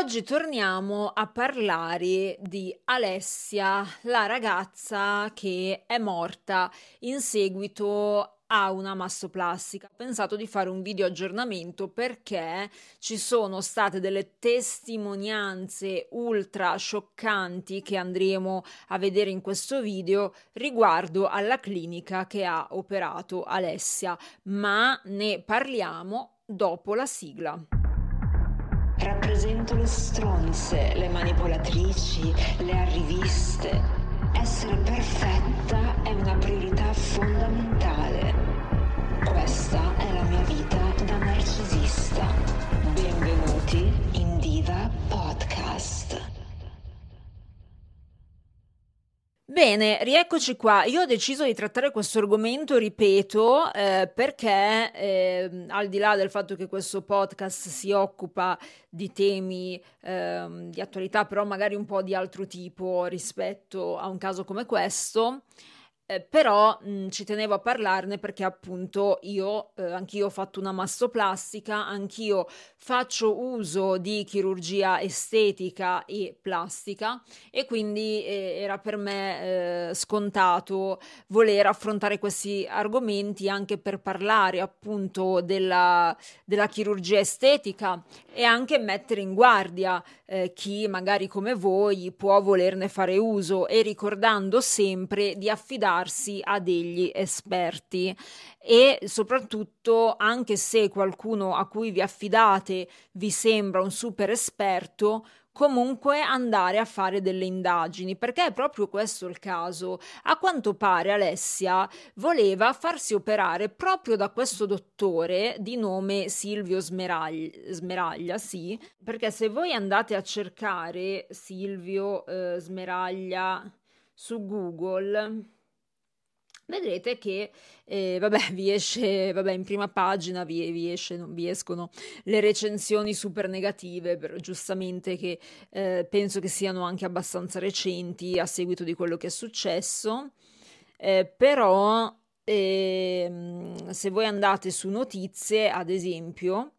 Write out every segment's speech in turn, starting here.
Oggi torniamo a parlare di Alessia, la ragazza che è morta in seguito a una mastoplastica. Ho pensato di fare un video aggiornamento perché ci sono state delle testimonianze ultra scioccanti che andremo a vedere in questo video riguardo alla clinica che ha operato Alessia, ma ne parliamo dopo la sigla. Rappresento le stronze, le manipolatrici, le arriviste. Essere perfetta è una priorità fondamentale. Bene, rieccoci qua. Io ho deciso di trattare questo argomento, ripeto, eh, perché eh, al di là del fatto che questo podcast si occupa di temi eh, di attualità, però magari un po' di altro tipo rispetto a un caso come questo, eh, però mh, ci tenevo a parlarne perché appunto io, eh, anch'io ho fatto una mastoplastica, anch'io faccio uso di chirurgia estetica e plastica e quindi eh, era per me eh, scontato voler affrontare questi argomenti anche per parlare appunto della, della chirurgia estetica e anche mettere in guardia eh, chi magari come voi può volerne fare uso e ricordando sempre di affidarsi a degli esperti e soprattutto anche se qualcuno a cui vi affidate vi sembra un super esperto comunque andare a fare delle indagini, perché è proprio questo il caso. A quanto pare Alessia voleva farsi operare proprio da questo dottore di nome Silvio Smeraglia, Smeraglia sì, perché se voi andate a cercare Silvio eh, Smeraglia su Google vedrete che eh, vabbè, vi esce, vabbè, in prima pagina vi, vi, esce, vi escono le recensioni super negative, però, giustamente che eh, penso che siano anche abbastanza recenti a seguito di quello che è successo, eh, però ehm, se voi andate su notizie, ad esempio,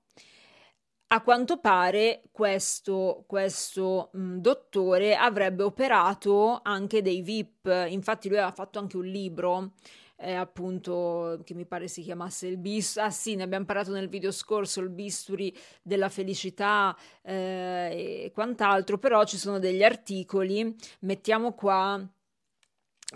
a quanto pare questo, questo mh, dottore avrebbe operato anche dei VIP, infatti lui aveva fatto anche un libro, eh, appunto, che mi pare si chiamasse il bisturi, ah sì, ne abbiamo parlato nel video scorso, il bisturi della felicità eh, e quant'altro, però ci sono degli articoli, mettiamo qua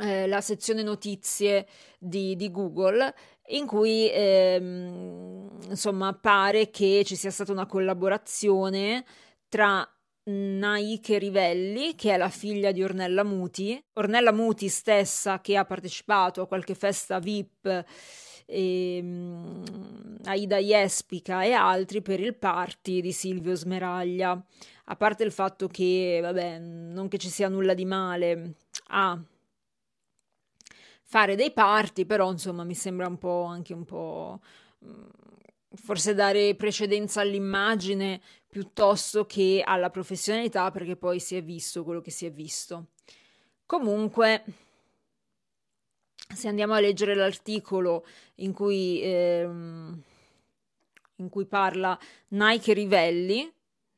eh, la sezione notizie di, di Google in cui ehm, insomma pare che ci sia stata una collaborazione tra Naike Rivelli, che è la figlia di Ornella Muti, Ornella Muti stessa che ha partecipato a qualche festa VIP, ehm, Aida Jespica e altri per il party di Silvio Smeraglia. A parte il fatto che, vabbè, non che ci sia nulla di male a fare dei party, però insomma mi sembra un po' anche un po' mm, forse dare precedenza all'immagine piuttosto che alla professionalità perché poi si è visto quello che si è visto. Comunque se andiamo a leggere l'articolo in cui, ehm, in cui parla Nike Rivelli,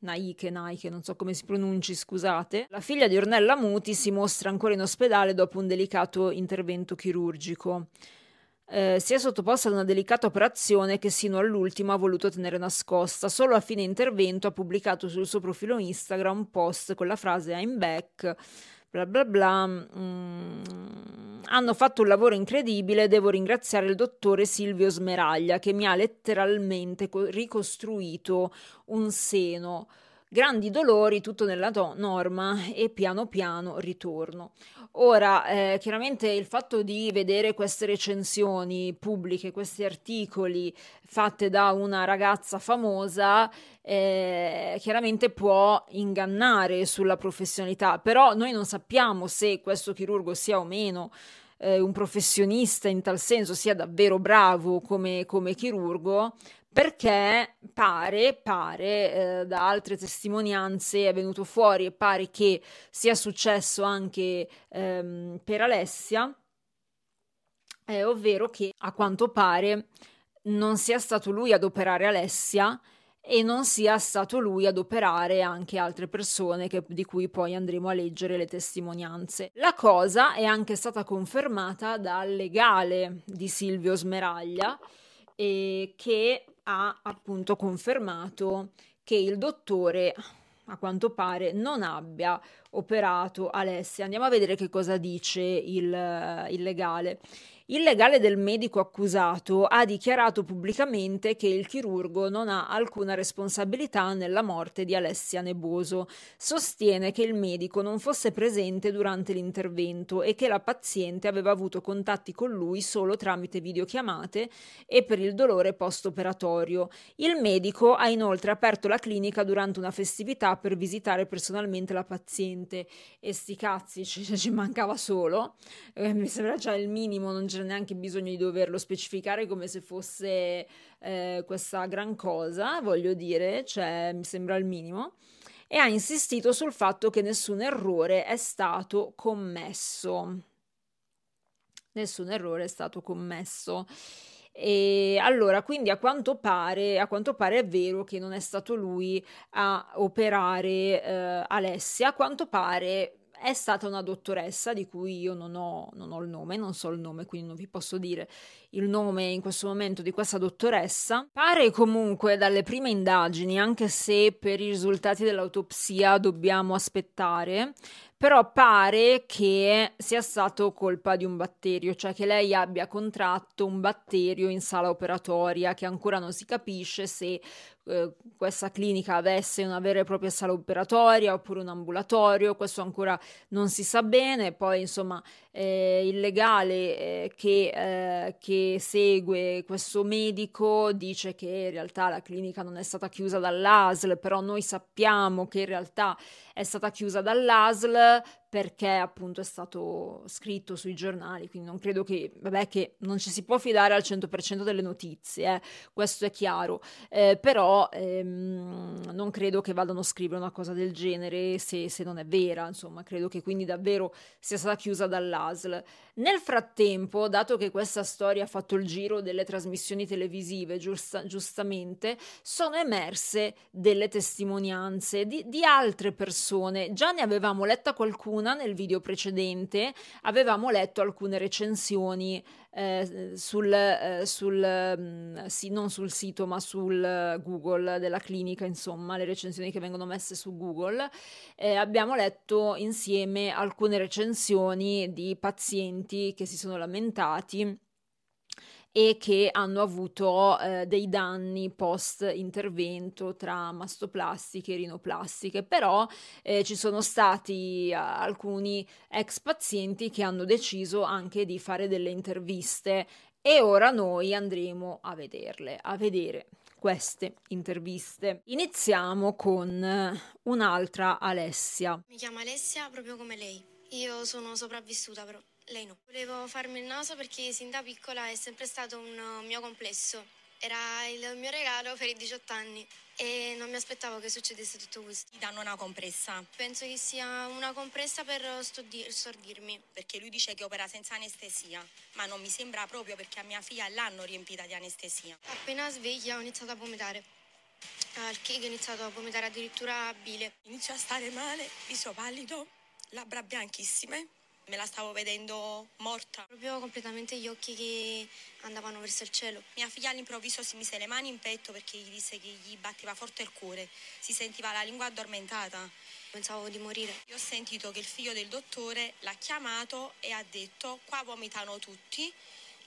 Naike, Naike, non so come si pronunci, scusate. La figlia di Ornella Muti si mostra ancora in ospedale dopo un delicato intervento chirurgico. eh, si è sottoposta ad una delicata operazione che sino all'ultimo ha voluto tenere nascosta. Solo a fine intervento ha pubblicato sul suo profilo Instagram un post con la frase I'm back bla bla bla. Mm, hanno fatto un lavoro incredibile. Devo ringraziare il dottore Silvio Smeraglia che mi ha letteralmente co- ricostruito un seno grandi dolori, tutto nella to- norma e piano piano ritorno. Ora, eh, chiaramente il fatto di vedere queste recensioni pubbliche, questi articoli fatte da una ragazza famosa, eh, chiaramente può ingannare sulla professionalità, però noi non sappiamo se questo chirurgo sia o meno eh, un professionista in tal senso, sia davvero bravo come, come chirurgo, perché pare, pare eh, da altre testimonianze è venuto fuori e pare che sia successo anche ehm, per Alessia, eh, ovvero che a quanto pare non sia stato lui ad operare Alessia e non sia stato lui ad operare anche altre persone che, di cui poi andremo a leggere le testimonianze. La cosa è anche stata confermata dal legale di Silvio Smeraglia eh, che ha appunto confermato che il dottore a quanto pare non abbia operato Alessia. Andiamo a vedere che cosa dice il, il legale. Il legale del medico accusato ha dichiarato pubblicamente che il chirurgo non ha alcuna responsabilità nella morte di Alessia Neboso. Sostiene che il medico non fosse presente durante l'intervento e che la paziente aveva avuto contatti con lui solo tramite videochiamate e per il dolore post-operatorio. Il medico ha inoltre aperto la clinica durante una festività per visitare personalmente la paziente. E sti cazzi, ci, ci mancava solo. Eh, mi sembra già il minimo, non c'è neanche bisogno di doverlo specificare come se fosse eh, questa gran cosa, voglio dire, cioè mi sembra il minimo, e ha insistito sul fatto che nessun errore è stato commesso. Nessun errore è stato commesso. E allora, quindi a quanto pare, a quanto pare è vero che non è stato lui a operare eh, Alessia, a quanto pare è stata una dottoressa di cui io non ho, non ho, il nome, non so il nome, quindi non vi posso dire il nome in questo momento di questa dottoressa. Pare comunque dalle prime indagini, anche se per i risultati dell'autopsia dobbiamo aspettare, però pare che sia stato colpa di un batterio, cioè che lei abbia contratto un batterio in sala operatoria che ancora non si capisce se eh, questa clinica avesse una vera e propria sala operatoria oppure un ambulatorio, questo ancora non si sa bene, poi insomma eh, il legale eh, che, eh, che, segue questo medico dice che in realtà la clinica non è stata chiusa dall'ASL, però noi sappiamo che in realtà è stata chiusa dall'ASL perché appunto è stato scritto sui giornali, quindi non credo che, vabbè, che non ci si può fidare al 100% delle notizie, eh, questo è chiaro, eh, però ehm, non credo che vadano a scrivere una cosa del genere se, se, non è vera, insomma, credo che quindi davvero sia stata chiusa dall'ASL. Nel frattempo, dato che questa storia ha fatto il giro delle trasmissioni televisive, giusta, giustamente, sono emerse delle testimonianze di, di altre persone, già ne avevamo letta qualcuna, fortuna nel video precedente avevamo letto alcune recensioni eh, sul, eh, sul mm, sì, non sul sito ma sul Google della clinica, insomma, le recensioni che vengono messe su Google. Eh, abbiamo letto insieme alcune recensioni di pazienti che si sono lamentati e che hanno avuto eh, dei danni post intervento tra mastoplastiche e rinoplastiche, però eh, ci sono stati uh, alcuni ex pazienti che hanno deciso anche di fare delle interviste e ora noi andremo a vederle, a vedere queste interviste. Iniziamo con un'altra Alessia. Mi chiamo Alessia proprio come lei. Io sono sopravvissuta però lei no. Volevo farmi il naso perché sin da piccola è sempre stato un uh, mio complesso. Era il mio regalo per i 18 anni e non mi aspettavo che succedesse tutto questo. Ti danno una compressa? Penso che sia una compressa per stordirmi. Perché lui dice che opera senza anestesia, ma non mi sembra proprio perché a mia figlia l'hanno riempita di anestesia. Appena sveglia ho iniziato a vomitare. Al che ho iniziato a vomitare addirittura bile. Inizio a stare male, viso pallido, labbra bianchissime Me la stavo vedendo morta. Proprio completamente gli occhi che andavano verso il cielo. Mia figlia all'improvviso si mise le mani in petto perché gli disse che gli batteva forte il cuore. Si sentiva la lingua addormentata. Pensavo di morire. Io ho sentito che il figlio del dottore l'ha chiamato e ha detto qua vomitano tutti.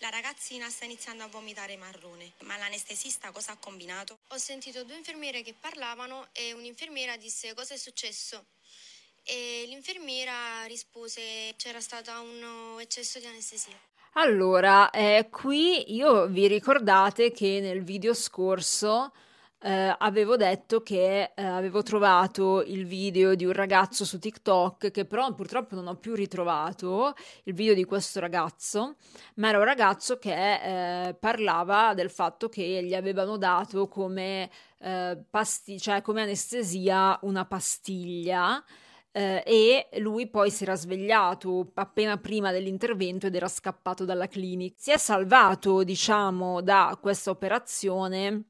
La ragazzina sta iniziando a vomitare marrone. Ma l'anestesista cosa ha combinato? Ho sentito due infermiere che parlavano e un'infermiera disse cosa è successo. E l'infermiera rispose c'era stato un eccesso di anestesia. Allora, eh, qui io vi ricordate che nel video scorso eh, avevo detto che eh, avevo trovato il video di un ragazzo su TikTok che però purtroppo non ho più ritrovato il video di questo ragazzo, ma era un ragazzo che eh, parlava del fatto che gli avevano dato come, eh, pasti- cioè come anestesia una pastiglia. Eh, e lui poi si era svegliato appena prima dell'intervento ed era scappato dalla clinica. Si è salvato, diciamo, da questa operazione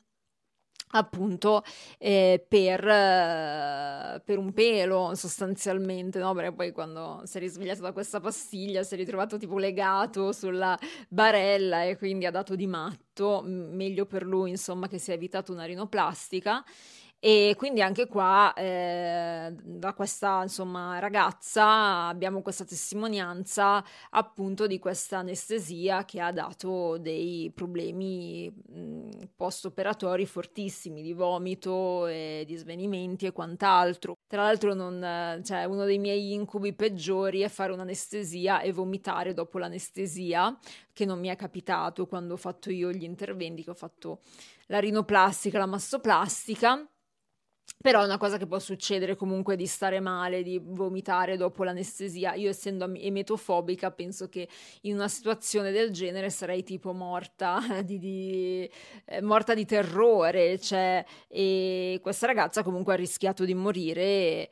appunto eh, per, eh, per, un pelo sostanzialmente, no? Perché poi quando si è risvegliato da questa pastiglia si è ritrovato tipo legato sulla barella e quindi ha dato di matto, meglio per lui insomma che si è evitato una rinoplastica e quindi anche qua, eh, da questa insomma, ragazza, abbiamo questa testimonianza appunto di questa anestesia che ha dato dei problemi post-operatori fortissimi di vomito, e di svenimenti e quant'altro. Tra l'altro, non, cioè, uno dei miei incubi peggiori è fare un'anestesia e vomitare dopo l'anestesia, che non mi è capitato quando ho fatto io gli interventi, che ho fatto la rinoplastica, la mastoplastica però è una cosa che può succedere comunque di stare male, di vomitare dopo l'anestesia. Io essendo emetofobica penso che in una situazione del genere sarei tipo morta di, di, eh, morta di terrore. Cioè, e questa ragazza comunque ha rischiato di morire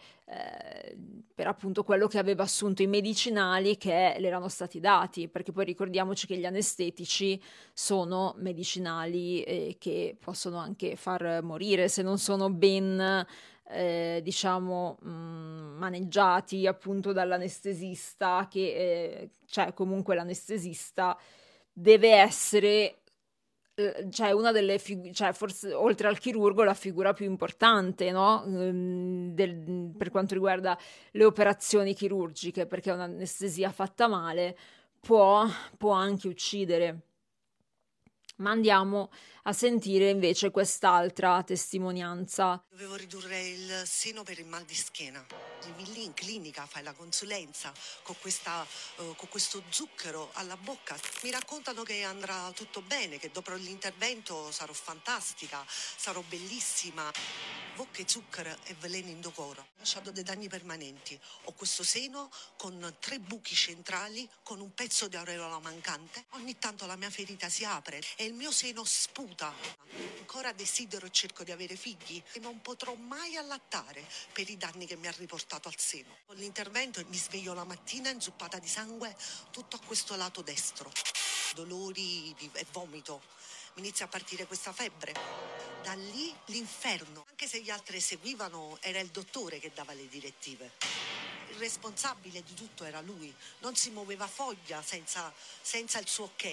per appunto quello che aveva assunto i medicinali che le erano stati dati, perché poi ricordiamoci che gli anestetici sono medicinali eh, che possono anche far morire se non sono ben eh, diciamo mh, mm, maneggiati appunto dall'anestesista che eh, cioè comunque l'anestesista deve essere cioè una delle figure, cioè forse oltre al chirurgo la figura più importante no? Ehm, del, per quanto riguarda le operazioni chirurgiche, perché un'anestesia fatta male può, può anche uccidere. Ma andiamo a sentire invece quest'altra testimonianza. Dovevo ridurre il seno per il mal di schiena. Vivi lì in clinica, fai la consulenza con, questa, uh, con questo zucchero alla bocca. Mi raccontano che andrà tutto bene, che dopo l'intervento sarò fantastica, sarò bellissima. Bocche, zucchero e veleni in docoro. Ho lasciato dei danni permanenti. Ho questo seno con tre buchi centrali, con un pezzo di aureola mancante. Ogni tanto la mia ferita si apre e il mio seno sputa. Ancora desidero e cerco di avere figli non potrò mai allattare per i danni che mi ha riportato al seno. Con l'intervento mi sveglio la mattina inzuppata di sangue tutto a questo lato destro. Dolori e vomito. Mi inizia a partire questa febbre. Da lì l'inferno. Anche se gli altri seguivano, era il dottore che dava le direttive il responsabile di tutto era lui, non si muoveva foglia senza, senza, il suo ok.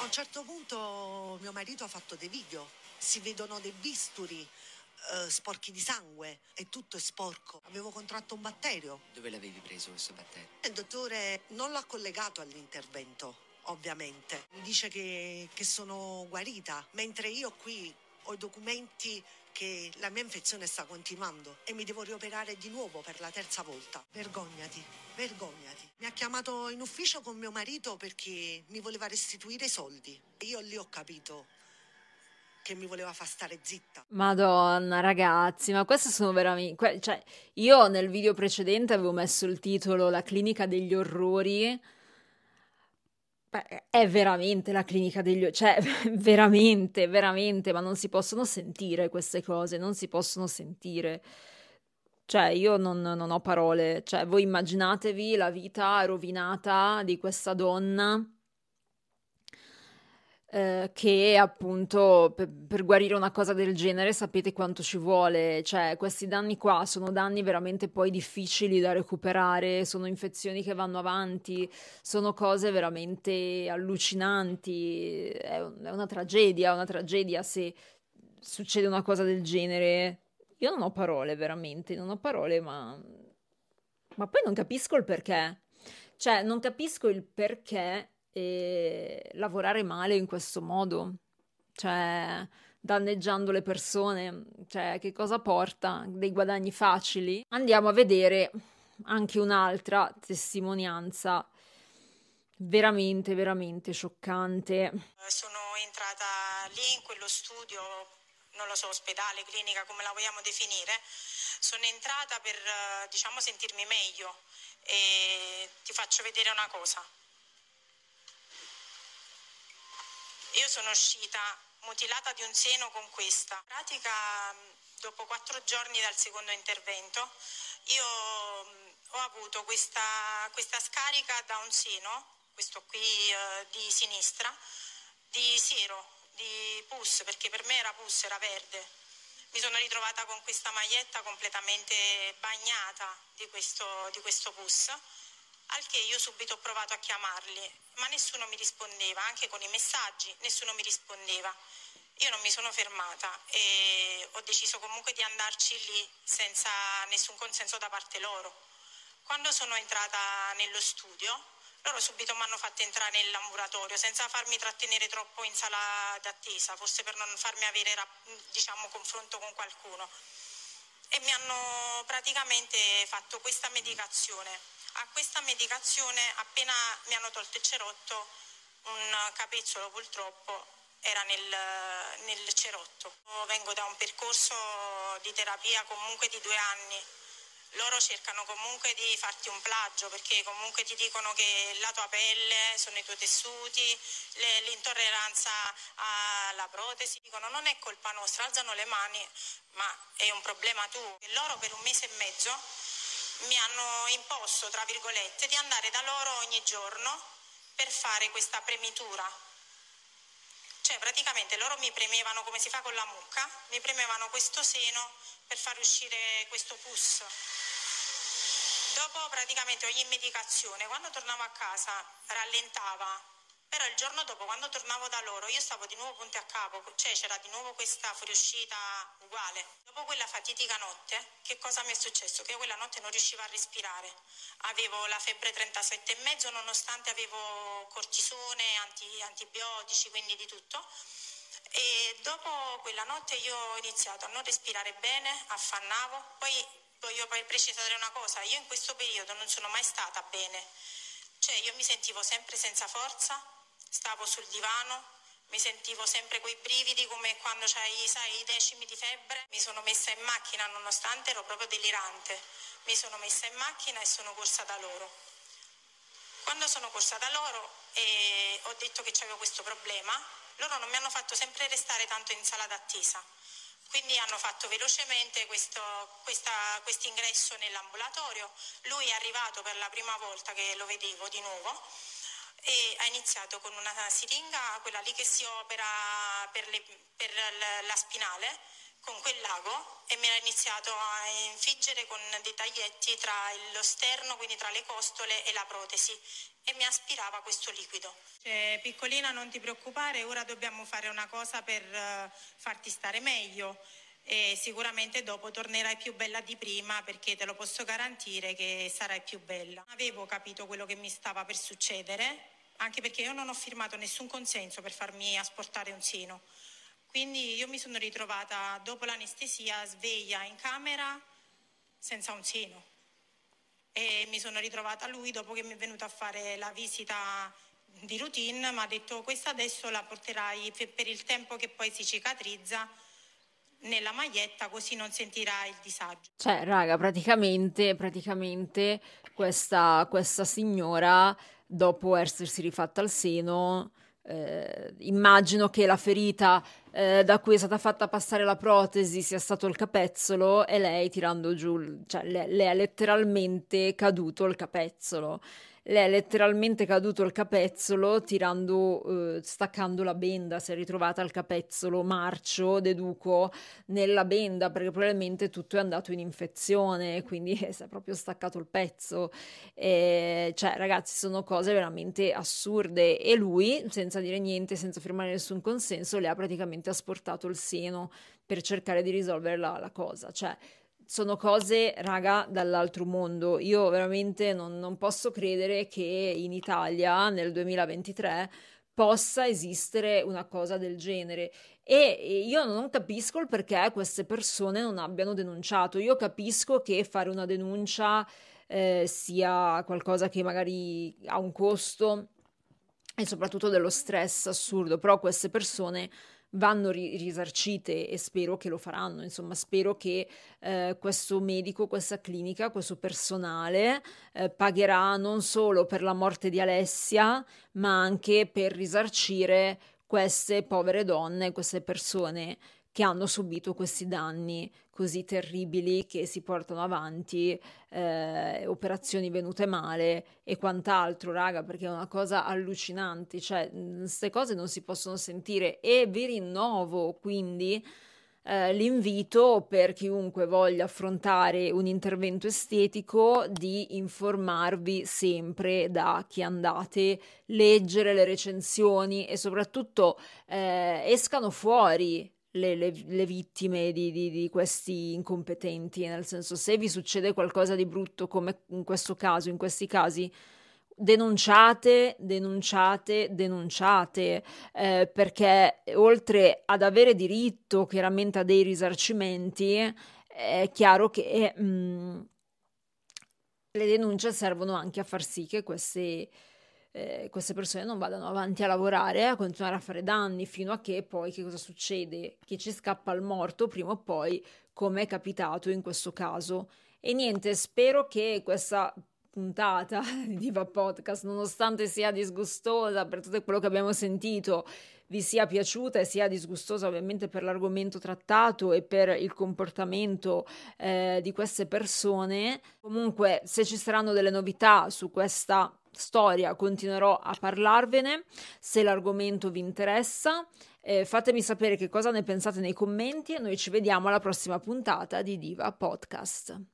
A un certo punto mio marito ha fatto dei video, si vedono dei bisturi eh, sporchi di sangue e tutto è sporco. Avevo contratto un batterio. Dove l'avevi preso questo batterio? Il dottore non l'ha collegato all'intervento. Ovviamente mi dice che, che sono guarita, mentre io qui ho i documenti che la mia infezione sta continuando e mi devo rioperare di nuovo per la terza volta. Vergognati, vergognati. Mi ha chiamato in ufficio con mio marito perché mi voleva restituire i soldi. Io lì ho capito che mi voleva far stare zitta. Madonna, ragazzi, ma queste sono veramente... Cioè, io nel video precedente avevo messo il titolo La clinica degli orrori Beh, è veramente la clinica degli... cioè veramente, veramente, ma non si possono sentire queste cose, non si possono sentire. Cioè, io non, non ho parole. Cioè, voi immaginatevi la vita rovinata di questa donna eh, che appunto per, per, guarire una cosa del genere sapete quanto ci vuole, cioè questi danni qua sono danni veramente poi difficili da recuperare, sono infezioni che vanno avanti, sono cose veramente allucinanti, è, un, è una tragedia, una tragedia se succede una cosa del genere. Io non ho parole veramente, non ho parole, ma, ma poi non capisco il perché. Cioè, non capisco il perché e lavorare male in questo modo, cioè danneggiando le persone, cioè che cosa porta? Dei guadagni facili? Andiamo a vedere anche un'altra testimonianza veramente, veramente scioccante. Sono entrata lì in quello studio, non lo so, ospedale, clinica, come la vogliamo definire. Sono entrata per, diciamo, sentirmi meglio e ti faccio vedere una cosa. Io sono uscita mutilata di un seno con questa. In pratica, dopo quattro giorni dal secondo intervento, io ho avuto questa, questa scarica da un seno, questo qui eh, di sinistra, di siero, di pus, perché per me era pus, era verde. Mi sono ritrovata con questa maglietta completamente bagnata di questo, di questo pus al che io subito ho provato a chiamarli, ma nessuno mi rispondeva, anche con i messaggi nessuno mi rispondeva. Io non mi sono fermata e ho deciso comunque di andarci lì senza nessun consenso da parte loro. Quando sono entrata nello studio, loro subito mi hanno fatto entrare nell'ambulatorio senza farmi trattenere troppo in sala d'attesa, forse per non farmi avere diciamo, confronto con qualcuno. E mi hanno praticamente fatto questa medicazione a questa medicazione, appena mi hanno tolto il cerotto, un capezzolo purtroppo era nel, nel cerotto. Vengo da un percorso di terapia comunque di due anni loro cercano comunque di farti un plagio perché comunque ti dicono che la tua pelle sono i tuoi tessuti, le, l'intolleranza alla protesi, dicono non è colpa nostra, alzano le mani, ma è un problema tuo. E loro per un mese e mezzo mi hanno imposto, tra virgolette, di andare da loro ogni giorno per fare questa premitura. Cioè praticamente loro mi premevano come si fa con la mucca, mi premevano questo seno per far uscire questo pus. Dopo praticamente ogni medicazione, quando tornavo a casa rallentava però il giorno dopo, quando tornavo da loro, io stavo di nuovo punti a capo, cioè c'era di nuovo questa fuoriuscita uguale. Dopo quella fatidica notte, che cosa mi è successo? Che io quella notte non riuscivo a respirare. Avevo la febbre 37,5 nonostante avevo cortisone, anti, antibiotici, quindi di tutto. E dopo quella notte io ho iniziato a non respirare bene, affannavo. Poi voglio precisare una cosa, io in questo periodo non sono mai stata bene. Cioè io mi sentivo sempre senza forza, stavo sul divano, mi sentivo sempre quei brividi come quando c'hai, sai, i decimi di febbre. Mi sono messa in macchina nonostante ero proprio delirante. Mi sono messa in macchina e sono corsa da loro. Quando sono corsa da loro e ho detto che avevo questo problema, loro non mi hanno fatto sempre restare tanto in sala d'attesa. Quindi hanno fatto velocemente questo ingresso nell'ambulatorio. Lui è arrivato per la prima volta che lo vedevo di nuovo e ha iniziato con una siringa, quella lì che si opera per, le, per la spinale, con quel lago e mi ha iniziato a infiggere con dei taglietti tra lo sterno, quindi tra le costole e la protesi e mi aspirava questo liquido. Cioè, piccolina non ti preoccupare, ora dobbiamo fare una cosa per uh, farti stare meglio e sicuramente dopo tornerai più bella di prima perché te lo posso garantire che sarai più bella. Avevo capito quello che mi stava per succedere anche perché io non ho firmato nessun consenso per farmi asportare un seno. Quindi io mi sono ritrovata dopo l'anestesia sveglia in camera senza un seno e mi sono ritrovata lui dopo che mi è venuto a fare la visita di routine, mi ha detto questa adesso la porterai per il tempo che poi si cicatrizza nella maglietta così non sentirai il disagio. Cioè, raga, praticamente, praticamente questa, questa signora dopo essersi rifatta al seno, eh, immagino che la ferita eh, da cui è stata fatta passare la protesi sia stato il capezzolo e lei tirando giù, cioè le, le è letteralmente caduto il capezzolo. Le è letteralmente caduto il capezzolo tirando, eh, staccando la benda, si è ritrovata il capezzolo marcio, deduco, nella benda perché probabilmente tutto è andato in infezione, quindi si è proprio staccato il pezzo. E, cioè ragazzi sono cose veramente assurde e lui senza dire niente, senza firmare nessun consenso, le ha praticamente asportato il seno per cercare di risolvere la, la cosa. Cioè sono cose, raga, dall'altro mondo. Io veramente non, non posso credere che in Italia nel 2023 possa esistere una cosa del genere. E io non capisco il perché queste persone non abbiano denunciato. Io capisco che fare una denuncia eh, sia qualcosa che magari ha un costo e soprattutto dello stress assurdo, però queste persone vanno ri- risarcite e spero che lo faranno, insomma spero che eh, questo medico, questa clinica, questo personale eh, pagherà non solo per la morte di Alessia, ma anche per risarcire queste povere donne, queste persone che hanno subito questi danni così terribili che si portano avanti, eh, operazioni venute male e quant'altro, raga, perché è una cosa allucinante, cioè queste cose non si possono sentire. E vi rinnovo quindi eh, l'invito per chiunque voglia affrontare un intervento estetico di informarvi sempre da chi andate, leggere le recensioni e soprattutto eh, escano fuori le, le, le vittime di, di, di, questi incompetenti, nel senso se vi succede qualcosa di brutto come in questo caso, in questi casi, denunciate, denunciate, denunciate, eh, perché oltre ad avere diritto chiaramente a dei risarcimenti, è chiaro che mh, mm, le denunce servono anche a far sì che queste eh, queste persone non vadano avanti a lavorare, a continuare a fare danni, fino a che poi che cosa succede? Che ci scappa il morto prima o poi, come è capitato in questo caso. E niente, spero che questa puntata di Diva Podcast, nonostante sia disgustosa per tutto quello che abbiamo sentito, vi sia piaciuta e sia disgustosa ovviamente per l'argomento trattato e per il comportamento eh, di queste persone. Comunque, se ci saranno delle novità su questa storia continuerò a parlarvene se l'argomento vi interessa. Eh, fatemi sapere che cosa ne pensate nei commenti e noi ci vediamo alla prossima puntata di Diva Podcast.